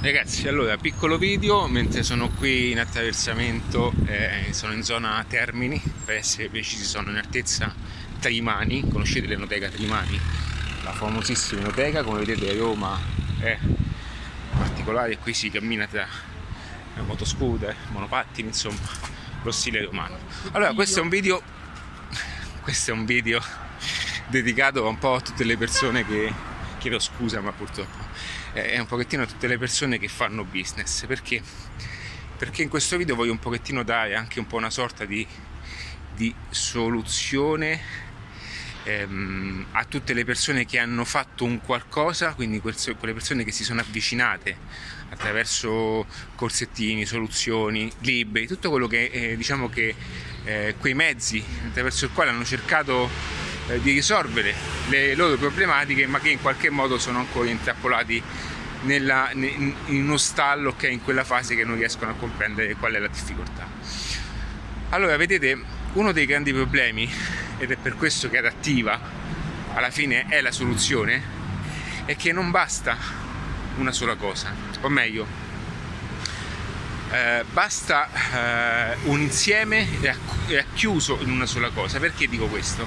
Ragazzi, allora, piccolo video, mentre sono qui in attraversamento, eh, sono in zona Termini, per essere precisi sono in altezza Trimani, conoscete l'enoteca Trimani? La famosissima enoteca, come vedete Roma è particolare, qui si cammina tra motoscooter, monopattini, insomma, lo stile romano. Allora, questo è un video, questo è un video dedicato un po' a tutte le persone che, chiedo scusa ma purtroppo, è un pochettino tutte le persone che fanno business, perché? Perché in questo video voglio un pochettino dare anche un po' una sorta di, di soluzione ehm, a tutte le persone che hanno fatto un qualcosa, quindi quelle persone che si sono avvicinate attraverso corsettini, soluzioni, libri, tutto quello che eh, diciamo che eh, quei mezzi attraverso il quale hanno cercato eh, di risolvere le loro problematiche, ma che in qualche modo sono ancora intrappolati nella, in uno stallo che è in quella fase che non riescono a comprendere qual è la difficoltà. Allora, vedete, uno dei grandi problemi, ed è per questo che adattiva alla fine è la soluzione, è che non basta una sola cosa, o meglio, eh, basta eh, un insieme racchiuso in una sola cosa. Perché dico questo?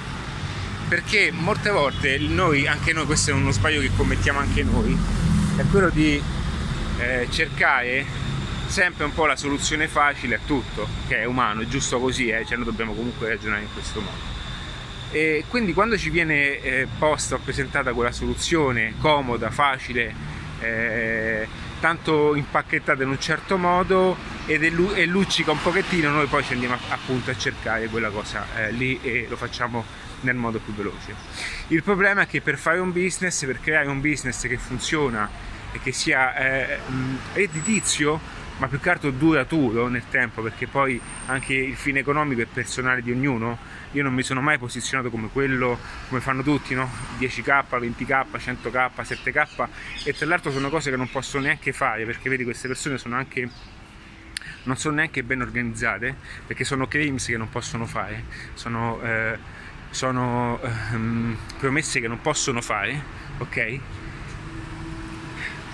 Perché molte volte noi, anche noi, questo è uno sbaglio che commettiamo anche noi, è quello di eh, cercare sempre un po' la soluzione facile a tutto, che è umano, è giusto così, eh? cioè noi dobbiamo comunque ragionare in questo modo. E quindi quando ci viene eh, posta o presentata quella soluzione comoda, facile, eh, tanto impacchettata in un certo modo ed è, luccica un pochettino, noi poi ci andiamo appunto a cercare quella cosa eh, lì e lo facciamo nel modo più veloce. Il problema è che per fare un business, per creare un business che funziona e che sia eh, redditizio, ma più che altro duraturo nel tempo, perché poi anche il fine economico è personale di ognuno. Io non mi sono mai posizionato come quello, come fanno tutti, no? 10k, 20k, 100k, 7k e tra l'altro sono cose che non posso neanche fare perché vedi queste persone sono anche non sono neanche ben organizzate perché sono claims che non possono fare, sono eh, sono ehm, promesse che non possono fare, ok?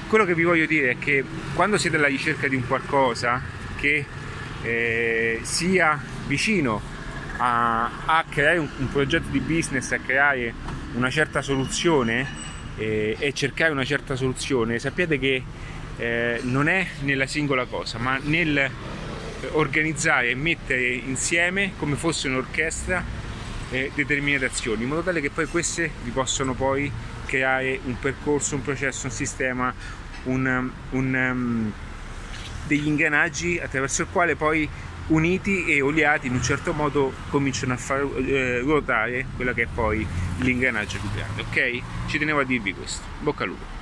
Quello che vi voglio dire è che quando siete alla ricerca di un qualcosa che eh, sia vicino a, a creare un, un, progetto di business, a creare una certa soluzione eh, e cercare una certa soluzione, sappiate che eh, non è nella singola cosa, ma nel organizzare e mettere insieme come fosse un'orchestra eh, determinate azioni in modo tale che poi queste vi possono poi creare un percorso, un processo, un sistema, un, un, um, degli ingranaggi attraverso il quale poi uniti e oliati in un certo modo cominciano a far eh, ruotare quella che è poi l'ingranaggio più grande. Ok? ci tenevo a dirvi questo. Bocca al lupo